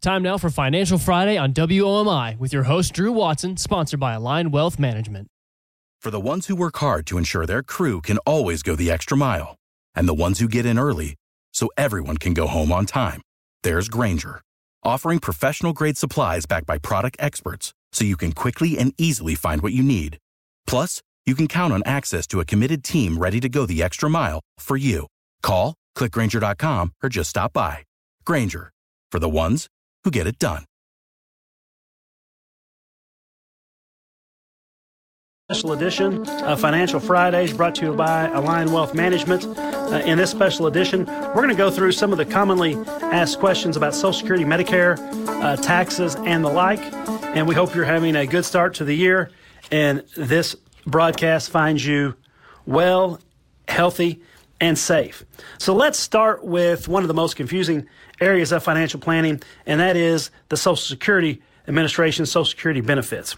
Time now for Financial Friday on WOMI with your host, Drew Watson, sponsored by Align Wealth Management. For the ones who work hard to ensure their crew can always go the extra mile, and the ones who get in early so everyone can go home on time, there's Grainger, offering professional grade supplies backed by product experts so you can quickly and easily find what you need. Plus, you can count on access to a committed team ready to go the extra mile for you. Call, clickgranger.com, or just stop by. Grainger, for the ones who get it done. Special edition of Financial Fridays brought to you by Align Wealth Management. Uh, in this special edition, we're going to go through some of the commonly asked questions about Social Security, Medicare, uh, taxes, and the like. And we hope you're having a good start to the year. And this broadcast finds you well, healthy, and safe. So let's start with one of the most confusing areas of financial planning, and that is the Social Security Administration Social Security benefits.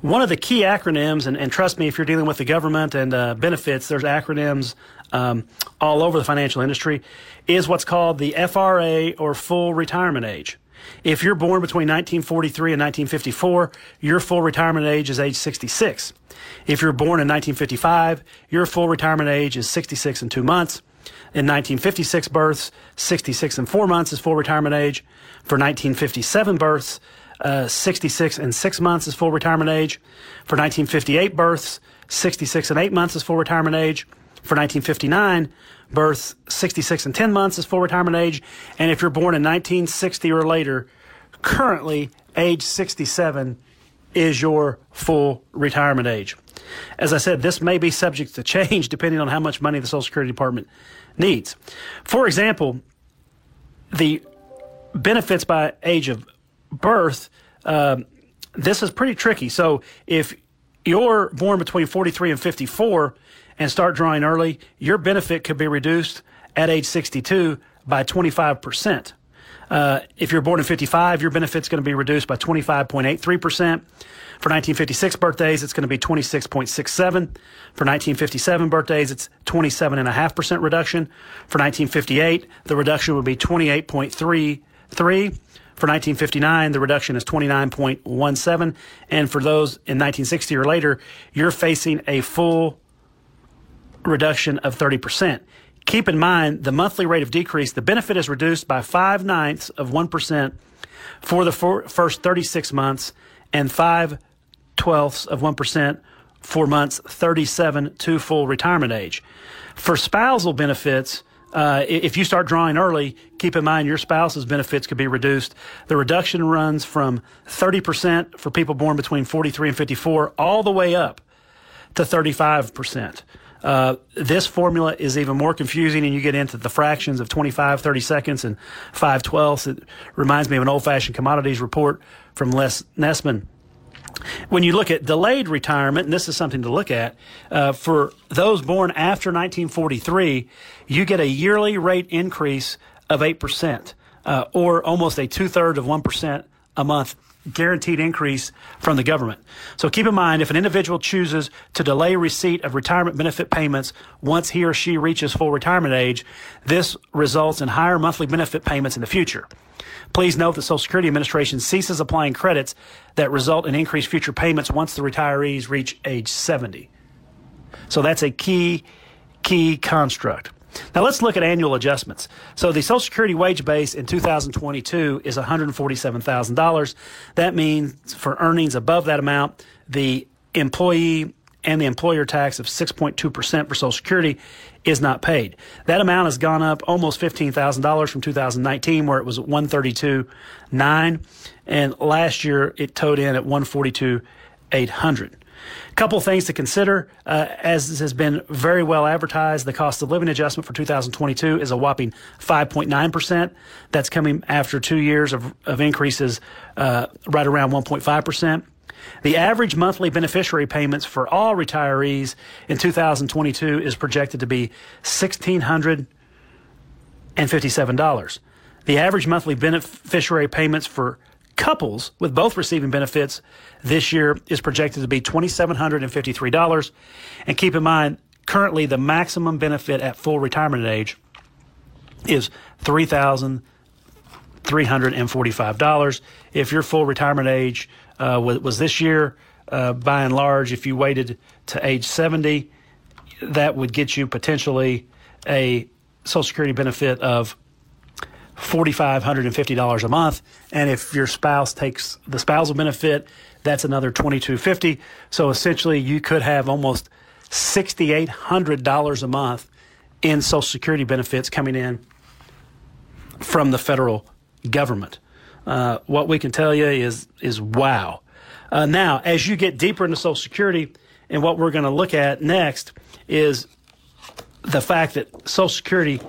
One of the key acronyms, and, and trust me, if you're dealing with the government and uh, benefits, there's acronyms um, all over the financial industry, is what's called the FRA or full retirement age. If you're born between 1943 and 1954, your full retirement age is age 66. If you're born in 1955, your full retirement age is 66 and two months. In 1956 births, 66 and four months is full retirement age. For 1957 births, uh, 66 and six months is full retirement age. For 1958 births, 66 and eight months is full retirement age. For 1959 births, 66 and 10 months is full retirement age. And if you're born in 1960 or later, currently age 67 is your full retirement age. As I said, this may be subject to change depending on how much money the Social Security Department needs. For example, the benefits by age of birth, um, this is pretty tricky. So if you're born between 43 and 54 and start drawing early, your benefit could be reduced at age 62 by 25%. Uh, if you're born in 55, your benefit's going to be reduced by 25.83%. For 1956 birthdays, it's going to be 26.67. For 1957 birthdays, it's 27.5% reduction. For 1958, the reduction would be 28.33. For 1959, the reduction is 29.17. And for those in 1960 or later, you're facing a full reduction of 30%. Keep in mind the monthly rate of decrease, the benefit is reduced by 5 ninths of 1% for the first 36 months and 5 twelfths of 1% for months 37 to full retirement age. For spousal benefits, uh, if you start drawing early, keep in mind your spouse's benefits could be reduced. The reduction runs from 30% for people born between 43 and 54 all the way up to 35%. Uh, this formula is even more confusing, and you get into the fractions of 25, 30 seconds, and 5 twelfths. It reminds me of an old fashioned commodities report from Les Nessman. When you look at delayed retirement, and this is something to look at, uh, for those born after 1943, you get a yearly rate increase of 8%, uh, or almost a two thirds of 1% a month guaranteed increase from the government. So keep in mind if an individual chooses to delay receipt of retirement benefit payments once he or she reaches full retirement age, this results in higher monthly benefit payments in the future. Please note the Social Security Administration ceases applying credits that result in increased future payments once the retirees reach age 70. So that's a key, key construct. Now let's look at annual adjustments. So the Social Security wage base in 2022 is $147,000. That means for earnings above that amount, the employee and the employer tax of 6.2% for Social Security is not paid. That amount has gone up almost $15,000 from 2019 where it was 132.9 and last year it towed in at 142.800. A couple things to consider. Uh, as has been very well advertised, the cost of living adjustment for 2022 is a whopping 5.9%. That's coming after two years of, of increases uh, right around 1.5%. The average monthly beneficiary payments for all retirees in 2022 is projected to be $1,657. The average monthly beneficiary payments for couples with both receiving benefits this year is projected to be $2,753. And keep in mind, currently the maximum benefit at full retirement age is $3,000. $345. If your full retirement age uh, was, was, this year, uh, by and large, if you waited to age 70, that would get you potentially a Social Security benefit of $4,550 a month. And if your spouse takes the spousal benefit, that's another 2,250. So essentially, you could have almost $6,800 a month in Social Security benefits coming in from the federal government. Uh, what we can tell you is is wow. Uh, now, as you get deeper into Social Security, and what we're going to look at next is the fact that Social Security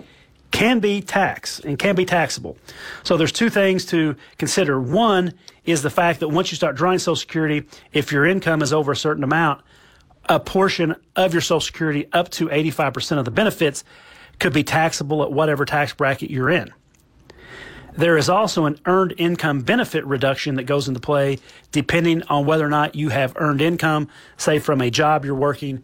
can be taxed and can be taxable. So there's two things to consider. One is the fact that once you start drawing Social Security, if your income is over a certain amount, a portion of your Social Security up to 85% of the benefits could be taxable at whatever tax bracket you're in. There is also an earned income benefit reduction that goes into play depending on whether or not you have earned income, say from a job you're working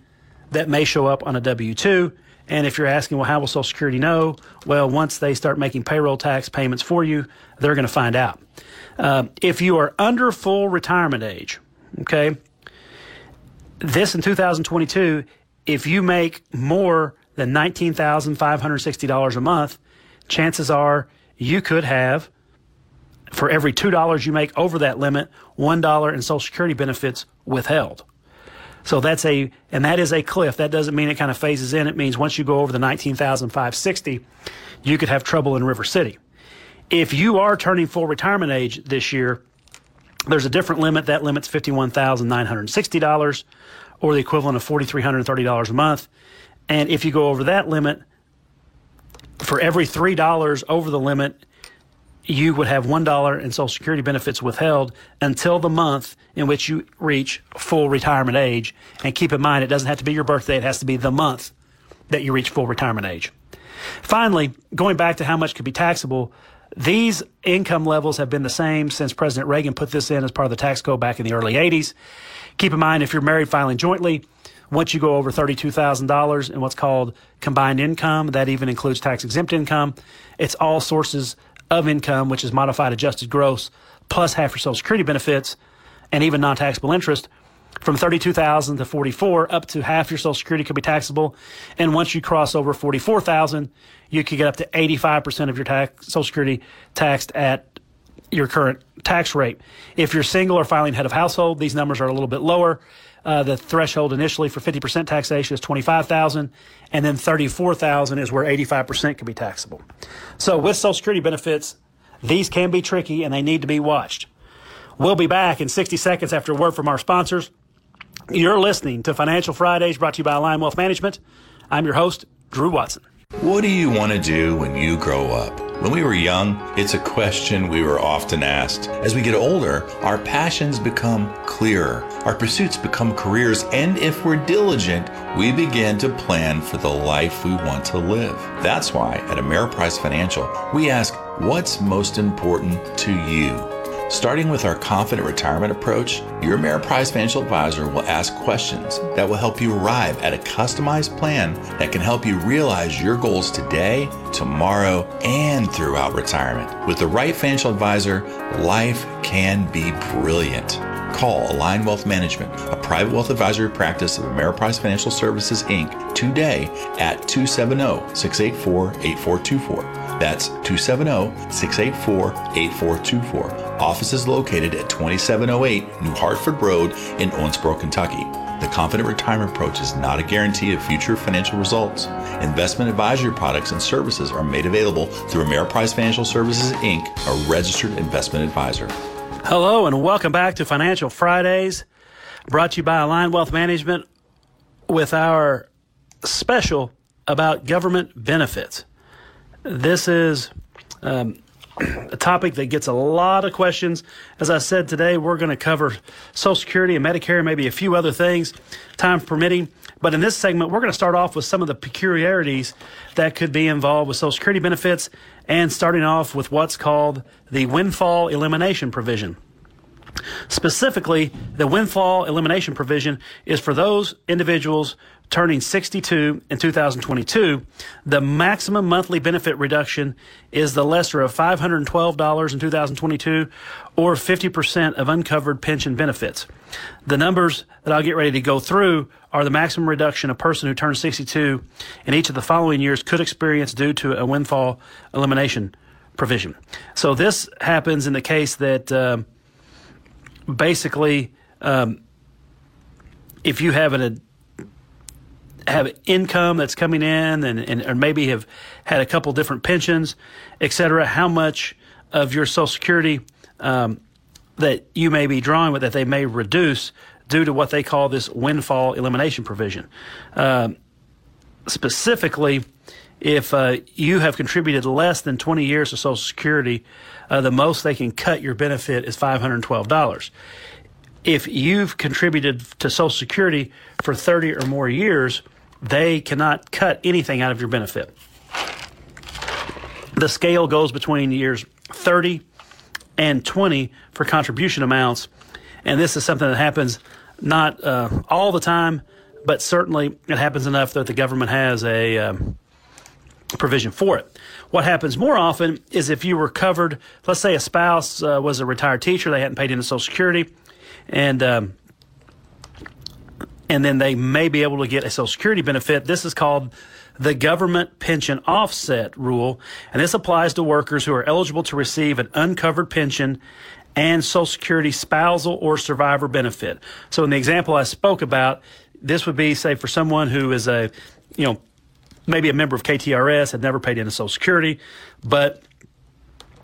that may show up on a W 2. And if you're asking, well, how will Social Security know? Well, once they start making payroll tax payments for you, they're going to find out. Uh, if you are under full retirement age, okay, this in 2022, if you make more than $19,560 a month, chances are you could have, for every $2 you make over that limit, $1 in Social Security benefits withheld. So that's a, and that is a cliff. That doesn't mean it kind of phases in. It means once you go over the 19,560, you could have trouble in River City. If you are turning full retirement age this year, there's a different limit. That limit's $51,960 or the equivalent of $4,330 a month. And if you go over that limit, for every $3 over the limit, you would have $1 in Social Security benefits withheld until the month in which you reach full retirement age. And keep in mind, it doesn't have to be your birthday, it has to be the month that you reach full retirement age. Finally, going back to how much could be taxable, these income levels have been the same since President Reagan put this in as part of the tax code back in the early 80s. Keep in mind, if you're married filing jointly, once you go over $32,000 in what's called combined income, that even includes tax exempt income, it's all sources of income, which is modified adjusted gross, plus half your Social Security benefits and even non taxable interest. From 32,000 to 44, up to half your Social Security could be taxable. And once you cross over 44,000, you could get up to 85% of your tax, Social Security taxed at your current tax rate. If you're single or filing head of household, these numbers are a little bit lower. Uh, the threshold initially for 50% taxation is 25,000 and then 34,000 is where 85% can be taxable. So with Social Security benefits, these can be tricky and they need to be watched. We'll be back in 60 seconds after a word from our sponsors. You're listening to Financial Fridays brought to you by Align Wealth Management. I'm your host, Drew Watson. What do you want to do when you grow up? When we were young, it's a question we were often asked. As we get older, our passions become clearer, our pursuits become careers, and if we're diligent, we begin to plan for the life we want to live. That's why at Ameriprise Financial, we ask, What's most important to you? Starting with our confident retirement approach, your Ameriprise financial advisor will ask questions that will help you arrive at a customized plan that can help you realize your goals today, tomorrow, and throughout retirement. With the right financial advisor, life can be brilliant. Call Align Wealth Management, a private wealth advisory practice of Ameriprise Financial Services Inc., today at 270 684 8424. That's 270 684 8424. Office is located at 2708 New Hartford Road in Owensboro, Kentucky. The Confident Retirement Approach is not a guarantee of future financial results. Investment advisory products and services are made available through Ameriprise Financial Services Inc., a registered investment advisor. Hello, and welcome back to Financial Fridays, brought to you by Align Wealth Management with our special about government benefits. This is um, a topic that gets a lot of questions. As I said today, we're going to cover Social Security and Medicare, maybe a few other things, time permitting. But in this segment, we're going to start off with some of the peculiarities that could be involved with Social Security benefits and starting off with what's called the windfall elimination provision. Specifically, the windfall elimination provision is for those individuals turning 62 in 2022, the maximum monthly benefit reduction is the lesser of $512 in 2022 or 50% of uncovered pension benefits. The numbers that I'll get ready to go through are the maximum reduction a person who turns 62 in each of the following years could experience due to a windfall elimination provision. So this happens in the case that uh, basically um, if you have an have income that's coming in and, and or maybe have had a couple different pensions, et cetera, how much of your Social Security um, that you may be drawing with that they may reduce due to what they call this windfall elimination provision. Um, specifically, if uh, you have contributed less than 20 years to Social Security, uh, the most they can cut your benefit is $512. If you've contributed to Social Security for 30 or more years, they cannot cut anything out of your benefit. The scale goes between years 30 and 20 for contribution amounts, and this is something that happens not uh, all the time, but certainly it happens enough that the government has a um, provision for it. What happens more often is if you were covered, let's say a spouse uh, was a retired teacher, they hadn't paid into Social Security, and um, and then they may be able to get a Social Security benefit. This is called the government pension offset rule, and this applies to workers who are eligible to receive an uncovered pension and Social Security spousal or survivor benefit. So in the example I spoke about, this would be, say, for someone who is a, you know, maybe a member of KTRS, had never paid into Social Security, but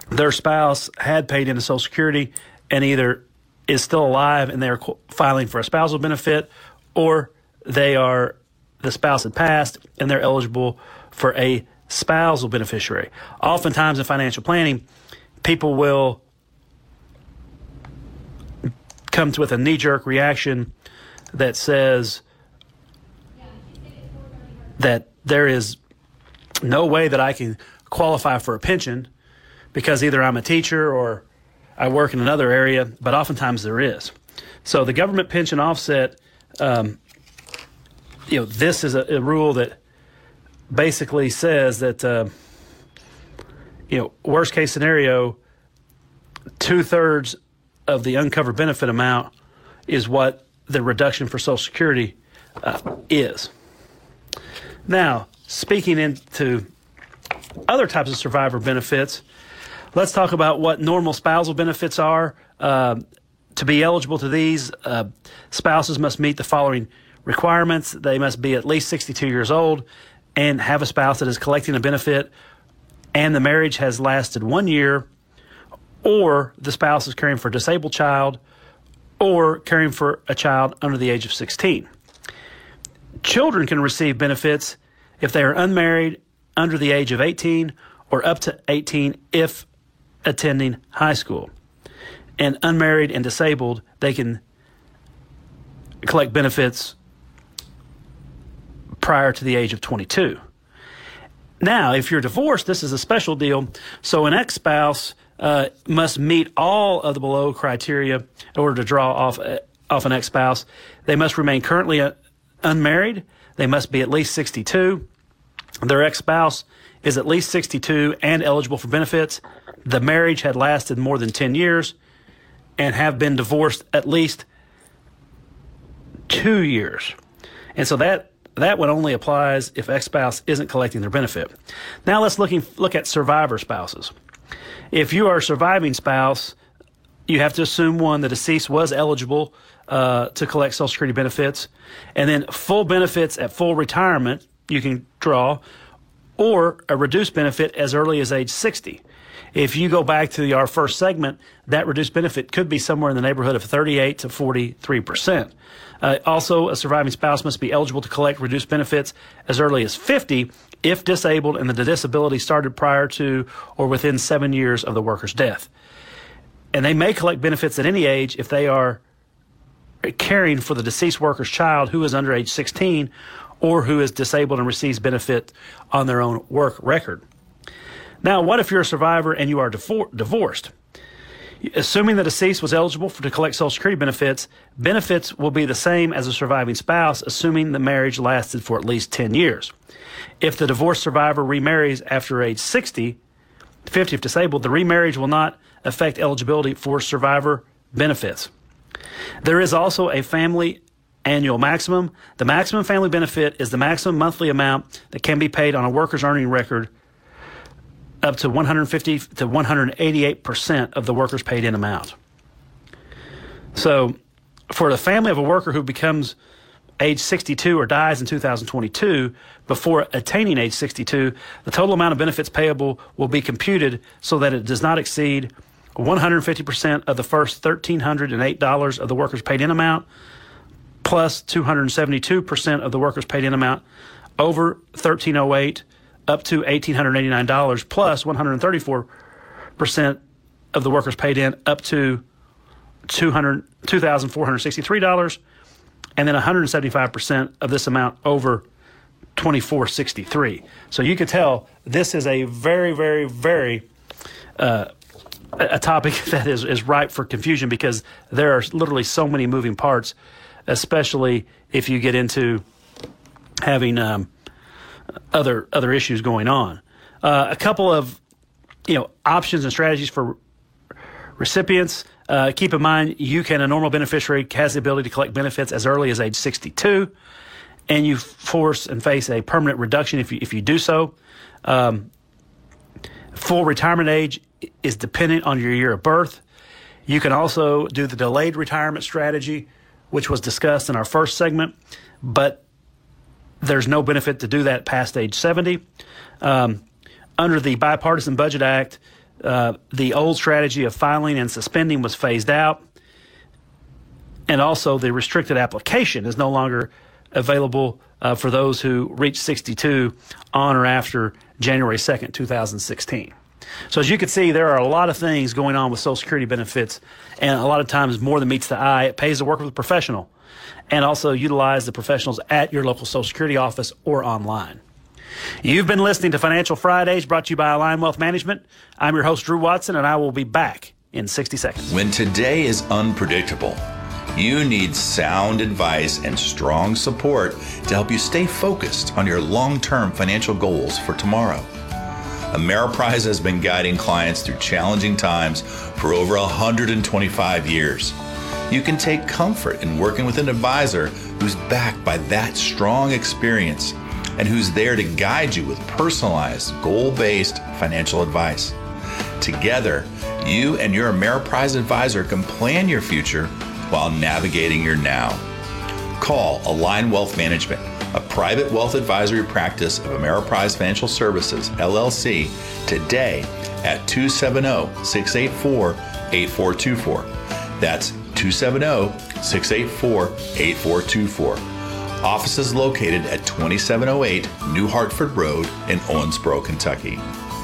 their spouse had paid into Social Security and either is still alive and they're filing for a spousal benefit or they are the spouse had passed and they're eligible for a spousal beneficiary. Oftentimes in financial planning, people will come to with a knee jerk reaction that says that there is no way that I can qualify for a pension because either I'm a teacher or I work in another area, but oftentimes there is. So the government pension offset um, you know, this is a, a, rule that basically says that, uh, you know, worst case scenario, two thirds of the uncovered benefit amount is what the reduction for Social Security uh, is. Now, speaking into other types of survivor benefits, let's talk about what normal spousal benefits are. Uh, to be eligible to these, uh, spouses must meet the following requirements. They must be at least 62 years old and have a spouse that is collecting a benefit, and the marriage has lasted one year, or the spouse is caring for a disabled child, or caring for a child under the age of 16. Children can receive benefits if they are unmarried, under the age of 18, or up to 18 if attending high school and unmarried and disabled, they can collect benefits prior to the age of 22. Now, if you're divorced, this is a special deal. So an ex spouse uh, must meet all of the below criteria in order to draw off, uh, off an ex spouse. They must remain currently uh, unmarried. They must be at least 62. Their ex spouse is at least 62 and eligible for benefits. The marriage had lasted more than 10 years and have been divorced at least two years. And so that that one only applies if ex spouse isn't collecting their benefit. Now let's looking, look at survivor spouses. If you are a surviving spouse, you have to assume one, the deceased was eligible uh, to collect Social Security benefits, and then full benefits at full retirement you can draw, or a reduced benefit as early as age 60. If you go back to the, our first segment, that reduced benefit could be somewhere in the neighborhood of 38 to 43 percent. Uh, also, a surviving spouse must be eligible to collect reduced benefits as early as 50 if disabled and the disability started prior to or within seven years of the worker's death. And they may collect benefits at any age if they are caring for the deceased worker's child who is under age 16 or who is disabled and receives benefit on their own work record. Now, what if you're a survivor and you are divorced? Assuming the deceased was eligible for, to collect Social Security benefits, benefits will be the same as a surviving spouse, assuming the marriage lasted for at least 10 years. If the divorced survivor remarries after age 60, 50 if disabled, the remarriage will not affect eligibility for survivor benefits. There is also a family annual maximum. The maximum family benefit is the maximum monthly amount that can be paid on a worker's earning record up to 150 to 188% of the worker's paid in amount. So, for the family of a worker who becomes age 62 or dies in 2022, before attaining age 62, the total amount of benefits payable will be computed so that it does not exceed 150% of the first $1,308 of the worker's paid in amount, plus 272% of the worker's paid in amount over 1308 up to $1,889 plus 134% of the workers paid in up to $2,463 and then 175% of this amount over 2463. So you can tell this is a very, very, very uh, a topic that is, is ripe for confusion because there are literally so many moving parts, especially if you get into having um, other other issues going on. Uh, a couple of you know options and strategies for recipients. Uh, keep in mind, you can a normal beneficiary has the ability to collect benefits as early as age 62, and you force and face a permanent reduction if you if you do so. Um, full retirement age is dependent on your year of birth. You can also do the delayed retirement strategy, which was discussed in our first segment, but there's no benefit to do that past age 70. Um, under the Bipartisan Budget Act, uh, the old strategy of filing and suspending was phased out. And also, the restricted application is no longer available uh, for those who reach 62 on or after January 2nd, 2016. So, as you can see, there are a lot of things going on with Social Security benefits, and a lot of times more than meets the eye. It pays to work with a professional and also utilize the professionals at your local Social Security office or online. You've been listening to Financial Fridays brought to you by Align Wealth Management. I'm your host, Drew Watson, and I will be back in 60 seconds. When today is unpredictable, you need sound advice and strong support to help you stay focused on your long term financial goals for tomorrow. Ameriprise has been guiding clients through challenging times for over 125 years you can take comfort in working with an advisor who's backed by that strong experience and who's there to guide you with personalized, goal based financial advice. Together, you and your Ameriprise advisor can plan your future while navigating your now. Call Align Wealth Management, a private wealth advisory practice of Ameriprise Financial Services, LLC, today at 270 684 8424. That's 270 684 8424. Offices located at 2708 New Hartford Road in Owensboro, Kentucky.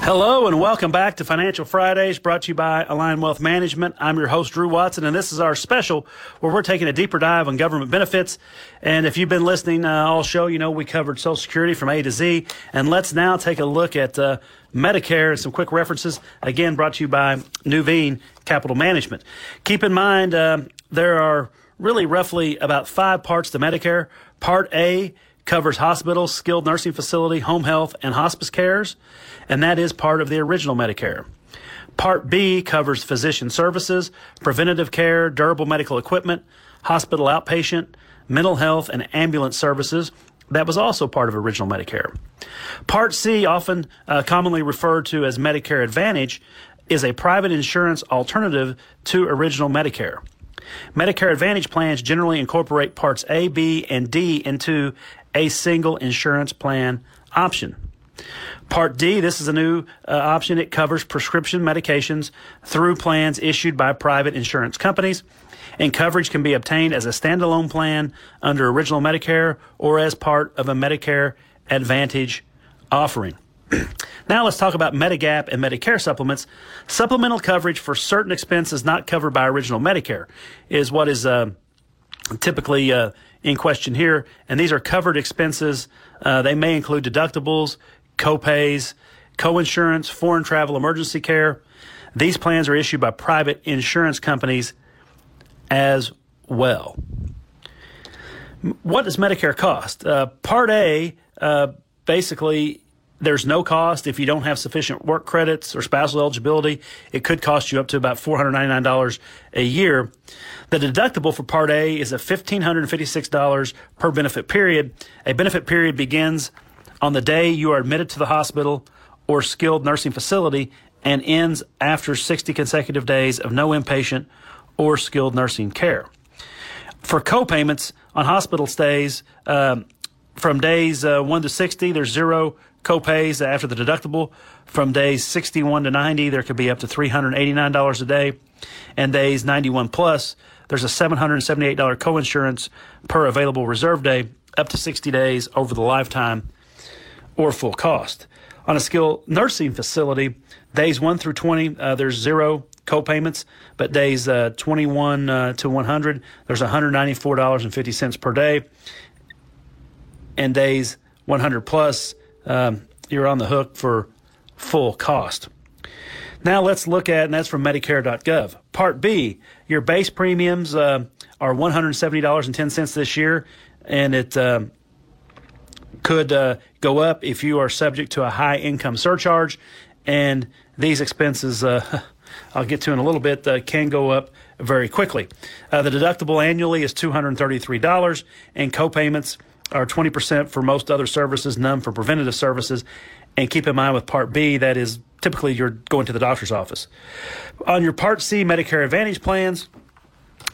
Hello and welcome back to Financial Fridays brought to you by Align Wealth Management. I'm your host, Drew Watson, and this is our special where we're taking a deeper dive on government benefits. And if you've been listening uh, all show, you know we covered Social Security from A to Z. And let's now take a look at uh, Medicare and some quick references. Again, brought to you by Nuveen Capital Management. Keep in mind, uh, there are really roughly about five parts to Medicare. Part A covers hospitals, skilled nursing facility, home health, and hospice cares, and that is part of the original Medicare. Part B covers physician services, preventative care, durable medical equipment, hospital outpatient, mental health, and ambulance services. That was also part of original Medicare. Part C, often uh, commonly referred to as Medicare Advantage, is a private insurance alternative to original Medicare. Medicare Advantage plans generally incorporate parts A, B, and D into a single insurance plan option. Part D, this is a new uh, option. It covers prescription medications through plans issued by private insurance companies. And coverage can be obtained as a standalone plan under original Medicare or as part of a Medicare Advantage offering. now let's talk about Medigap and Medicare supplements. Supplemental coverage for certain expenses not covered by original Medicare is what is uh, typically uh, in question here. And these are covered expenses. Uh, they may include deductibles, copays, coinsurance, foreign travel emergency care. These plans are issued by private insurance companies as well. What does Medicare cost? Uh, Part A uh, basically there's no cost if you don't have sufficient work credits or spousal eligibility. It could cost you up to about $499 a year. The deductible for Part A is a $1,556 per benefit period. A benefit period begins on the day you are admitted to the hospital or skilled nursing facility and ends after 60 consecutive days of no inpatient or skilled nursing care. For co-payments on hospital stays, um, from days uh, 1 to 60, there's zero copays after the deductible. From days 61 to 90, there could be up to $389 a day. And days 91 plus, there's a $778 coinsurance per available reserve day, up to 60 days over the lifetime or full cost. On a skilled nursing facility, days 1 through 20, uh, there's zero co-payments, but days uh, 21 uh, to 100, there's $194.50 per day. And days 100 plus, um, you're on the hook for full cost. Now let's look at, and that's from Medicare.gov. Part B, your base premiums uh, are $170.10 this year, and it uh, could uh, go up if you are subject to a high income surcharge. And these expenses, uh, I'll get to in a little bit, uh, can go up very quickly. Uh, the deductible annually is $233, and co-payments are 20% for most other services, none for preventative services. And keep in mind with Part B, that is typically you're going to the doctor's office. On your Part C Medicare Advantage plans,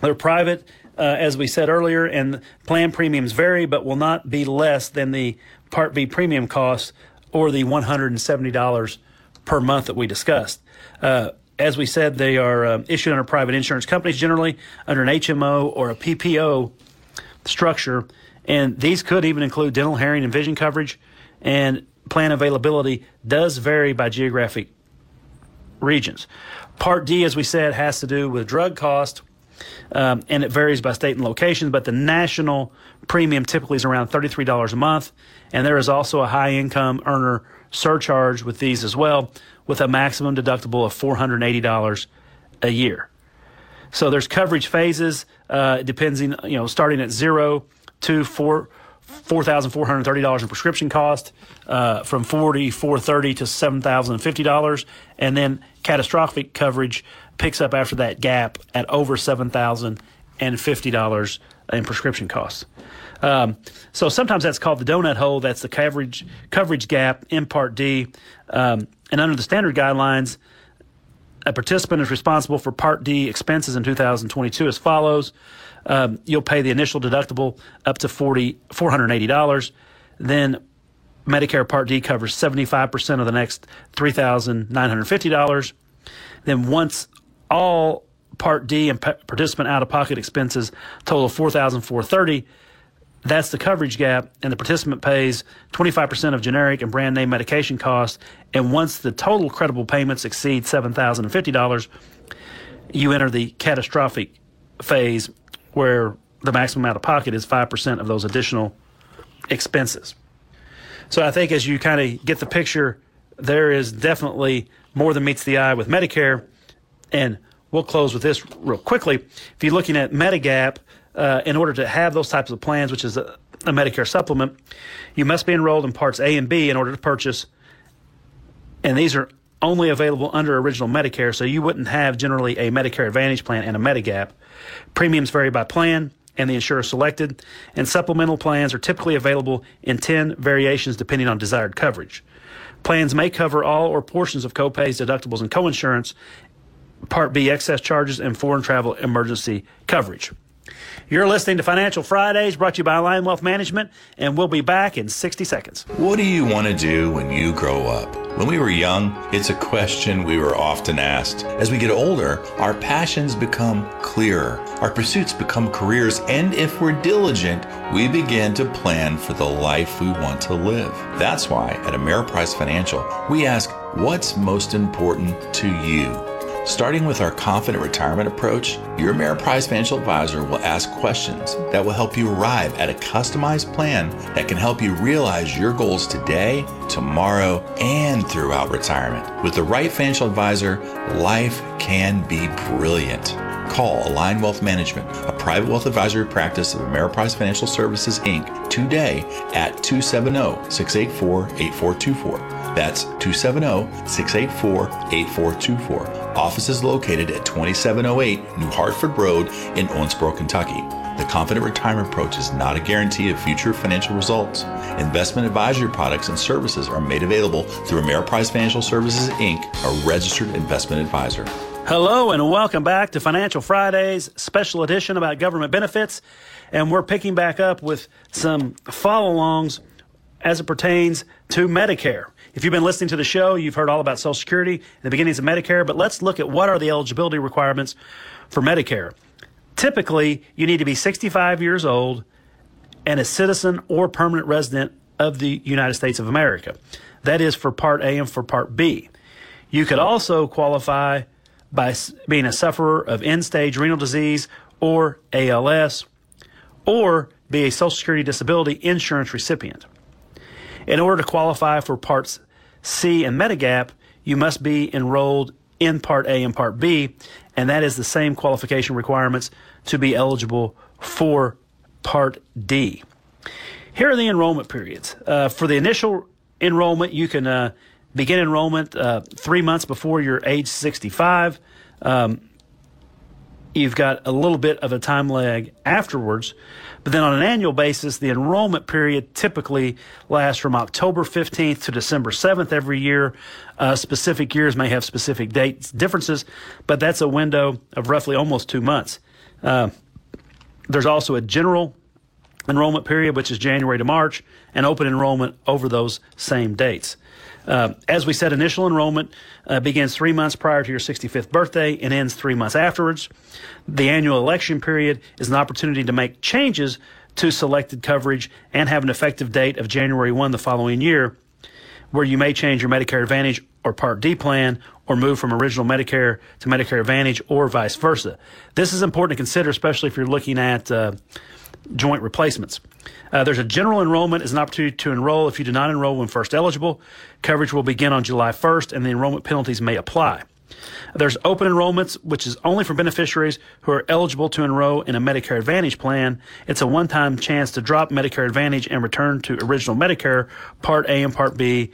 they're private, uh, as we said earlier, and plan premiums vary, but will not be less than the Part B premium cost or the $170 per month that we discussed. Uh, as we said, they are uh, issued under private insurance companies, generally under an HMO or a PPO structure and these could even include dental, hearing, and vision coverage. And plan availability does vary by geographic regions. Part D, as we said, has to do with drug cost, um, and it varies by state and location, but the national premium typically is around $33 a month. And there is also a high income earner surcharge with these as well, with a maximum deductible of $480 a year. So there's coverage phases, uh, depending, you know, starting at zero to four four thousand four hundred thirty dollars in prescription cost, uh, from forty four thirty to seven thousand fifty dollars, and then catastrophic coverage picks up after that gap at over seven thousand and fifty dollars in prescription costs. Um, so sometimes that's called the donut hole. That's the coverage coverage gap in Part D, um, and under the standard guidelines. A participant is responsible for Part D expenses in 2022 as follows um, you'll pay the initial deductible up to $40, $480. Then Medicare Part D covers 75% of the next $3,950. Then once all Part D and participant out-of-pocket expenses total 4,430, that's the coverage gap, and the participant pays 25% of generic and brand name medication costs. And once the total credible payments exceed $7,050, you enter the catastrophic phase where the maximum out of pocket is 5% of those additional expenses. So I think as you kind of get the picture, there is definitely more than meets the eye with Medicare. And we'll close with this real quickly. If you're looking at Medigap, uh, in order to have those types of plans, which is a, a Medicare supplement, you must be enrolled in Parts A and B in order to purchase. And these are only available under original Medicare, so you wouldn't have generally a Medicare Advantage plan and a Medigap. Premiums vary by plan and the insurer selected, and supplemental plans are typically available in 10 variations depending on desired coverage. Plans may cover all or portions of copays, deductibles, and coinsurance, Part B excess charges, and foreign travel emergency coverage. You're listening to Financial Fridays brought to you by Align Wealth Management, and we'll be back in 60 seconds. What do you want to do when you grow up? When we were young, it's a question we were often asked. As we get older, our passions become clearer, our pursuits become careers, and if we're diligent, we begin to plan for the life we want to live. That's why at Ameriprise Financial, we ask, what's most important to you? Starting with our confident retirement approach, your Ameriprise financial advisor will ask questions that will help you arrive at a customized plan that can help you realize your goals today, tomorrow, and throughout retirement. With the right financial advisor, life can be brilliant. Call Align Wealth Management, a private wealth advisory practice of Ameriprise Financial Services Inc. today at 270 684 8424. That's 270 684 8424. Office is located at 2708 New Hartford Road in Owensboro, Kentucky. The Confident Retirement Approach is not a guarantee of future financial results. Investment advisory products and services are made available through Ameriprise Financial Services Inc., a registered investment advisor. Hello and welcome back to Financial Fridays special edition about government benefits. And we're picking back up with some follow alongs as it pertains to Medicare. If you've been listening to the show, you've heard all about Social Security and the beginnings of Medicare, but let's look at what are the eligibility requirements for Medicare. Typically, you need to be 65 years old and a citizen or permanent resident of the United States of America. That is for Part A and for Part B. You could also qualify by being a sufferer of end stage renal disease or ALS, or be a Social Security disability insurance recipient. In order to qualify for Parts C and Medigap, you must be enrolled in Part A and Part B, and that is the same qualification requirements to be eligible for Part D. Here are the enrollment periods. Uh, for the initial enrollment, you can uh, begin enrollment uh, three months before you're age 65. Um, you've got a little bit of a time lag afterwards. But then on an annual basis, the enrollment period typically lasts from October 15th to December 7th every year. Uh, specific years may have specific dates differences, but that's a window of roughly almost two months. Uh, there's also a general enrollment period, which is January to March, and open enrollment over those same dates. Uh, as we said, initial enrollment uh, begins three months prior to your 65th birthday and ends three months afterwards. The annual election period is an opportunity to make changes to selected coverage and have an effective date of January 1 the following year, where you may change your Medicare Advantage or Part D plan or move from original Medicare to Medicare Advantage or vice versa. This is important to consider, especially if you're looking at uh, joint replacements. Uh, there's a general enrollment as an opportunity to enroll if you do not enroll when first eligible. Coverage will begin on July 1st, and the enrollment penalties may apply. There's open enrollments, which is only for beneficiaries who are eligible to enroll in a Medicare Advantage plan. It's a one time chance to drop Medicare Advantage and return to original Medicare, Part A and Part B,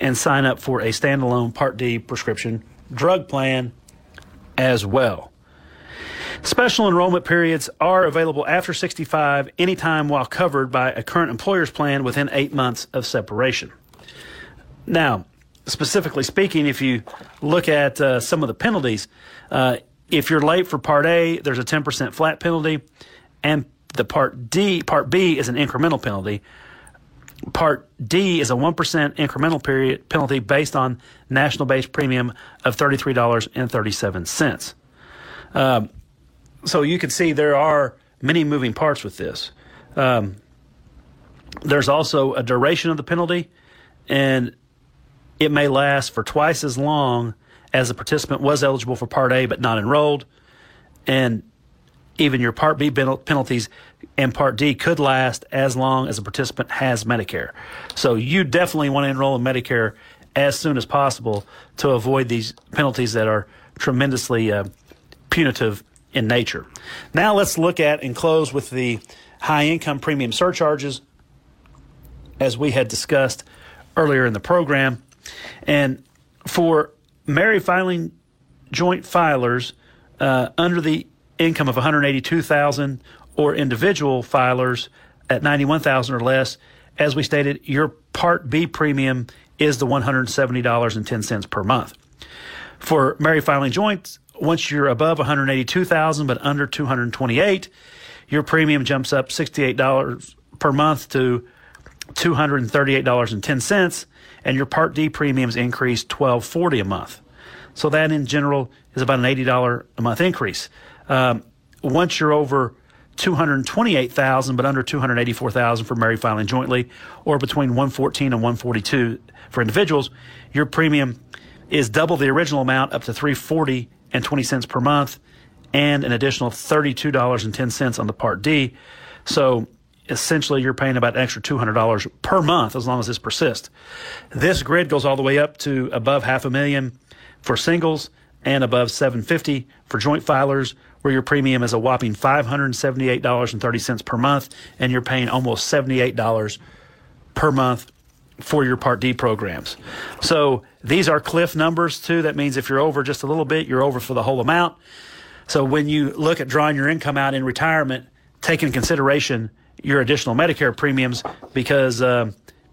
and sign up for a standalone Part D prescription drug plan as well. Special enrollment periods are available after 65 anytime while covered by a current employer's plan within eight months of separation. Now, specifically speaking, if you look at uh, some of the penalties, uh, if you're late for Part A, there's a 10% flat penalty, and the Part D, Part B is an incremental penalty. Part D is a 1% incremental period penalty based on national base premium of $33.37. Um, so you can see there are many moving parts with this. Um, there's also a duration of the penalty, and it may last for twice as long as the participant was eligible for Part A but not enrolled. And even your Part B penalties and Part D could last as long as a participant has Medicare. So you definitely want to enroll in Medicare as soon as possible to avoid these penalties that are tremendously uh, punitive in nature. Now let's look at and close with the high income premium surcharges as we had discussed earlier in the program. And for married filing joint filers uh, under the income of 182,000 or individual filers at 91,000 or less, as we stated, your Part B premium is the $170.10 per month. For married filing joints once you're above 182,000 but under 228, your premium jumps up $68 per month to $238.10 and your Part D premiums increase 1240 a month. So that in general is about an $80 a month increase. Um, once you're over 228,000 but under 284,000 for married filing jointly or between 114 and 142 for individuals, your premium is double the original amount up to 340 $2,000.20 per month and an additional $32.10 on the Part D. So essentially you're paying about an extra $200 per month as long as this persists. This grid goes all the way up to above half a million for singles and above 750 for joint filers where your premium is a whopping $578.30 per month and you're paying almost $78 per month for your Part D programs. So these are cliff numbers too. That means if you're over just a little bit, you're over for the whole amount. So when you look at drawing your income out in retirement, take into consideration your additional Medicare premiums because uh,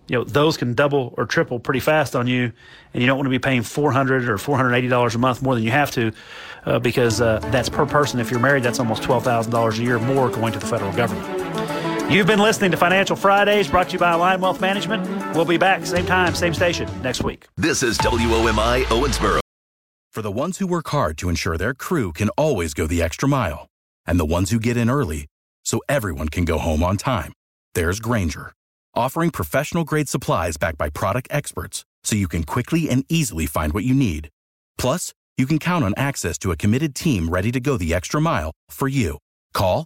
you know those can double or triple pretty fast on you, and you don't want to be paying four hundred or four hundred eighty dollars a month more than you have to, uh, because uh, that's per person. If you're married, that's almost twelve thousand dollars a year more going to the federal government. You've been listening to Financial Fridays, brought to you by Align Wealth Management. We'll be back same time, same station next week. This is WOMI Owensboro. For the ones who work hard to ensure their crew can always go the extra mile, and the ones who get in early so everyone can go home on time, there's Grainger, offering professional grade supplies backed by product experts so you can quickly and easily find what you need. Plus, you can count on access to a committed team ready to go the extra mile for you. Call,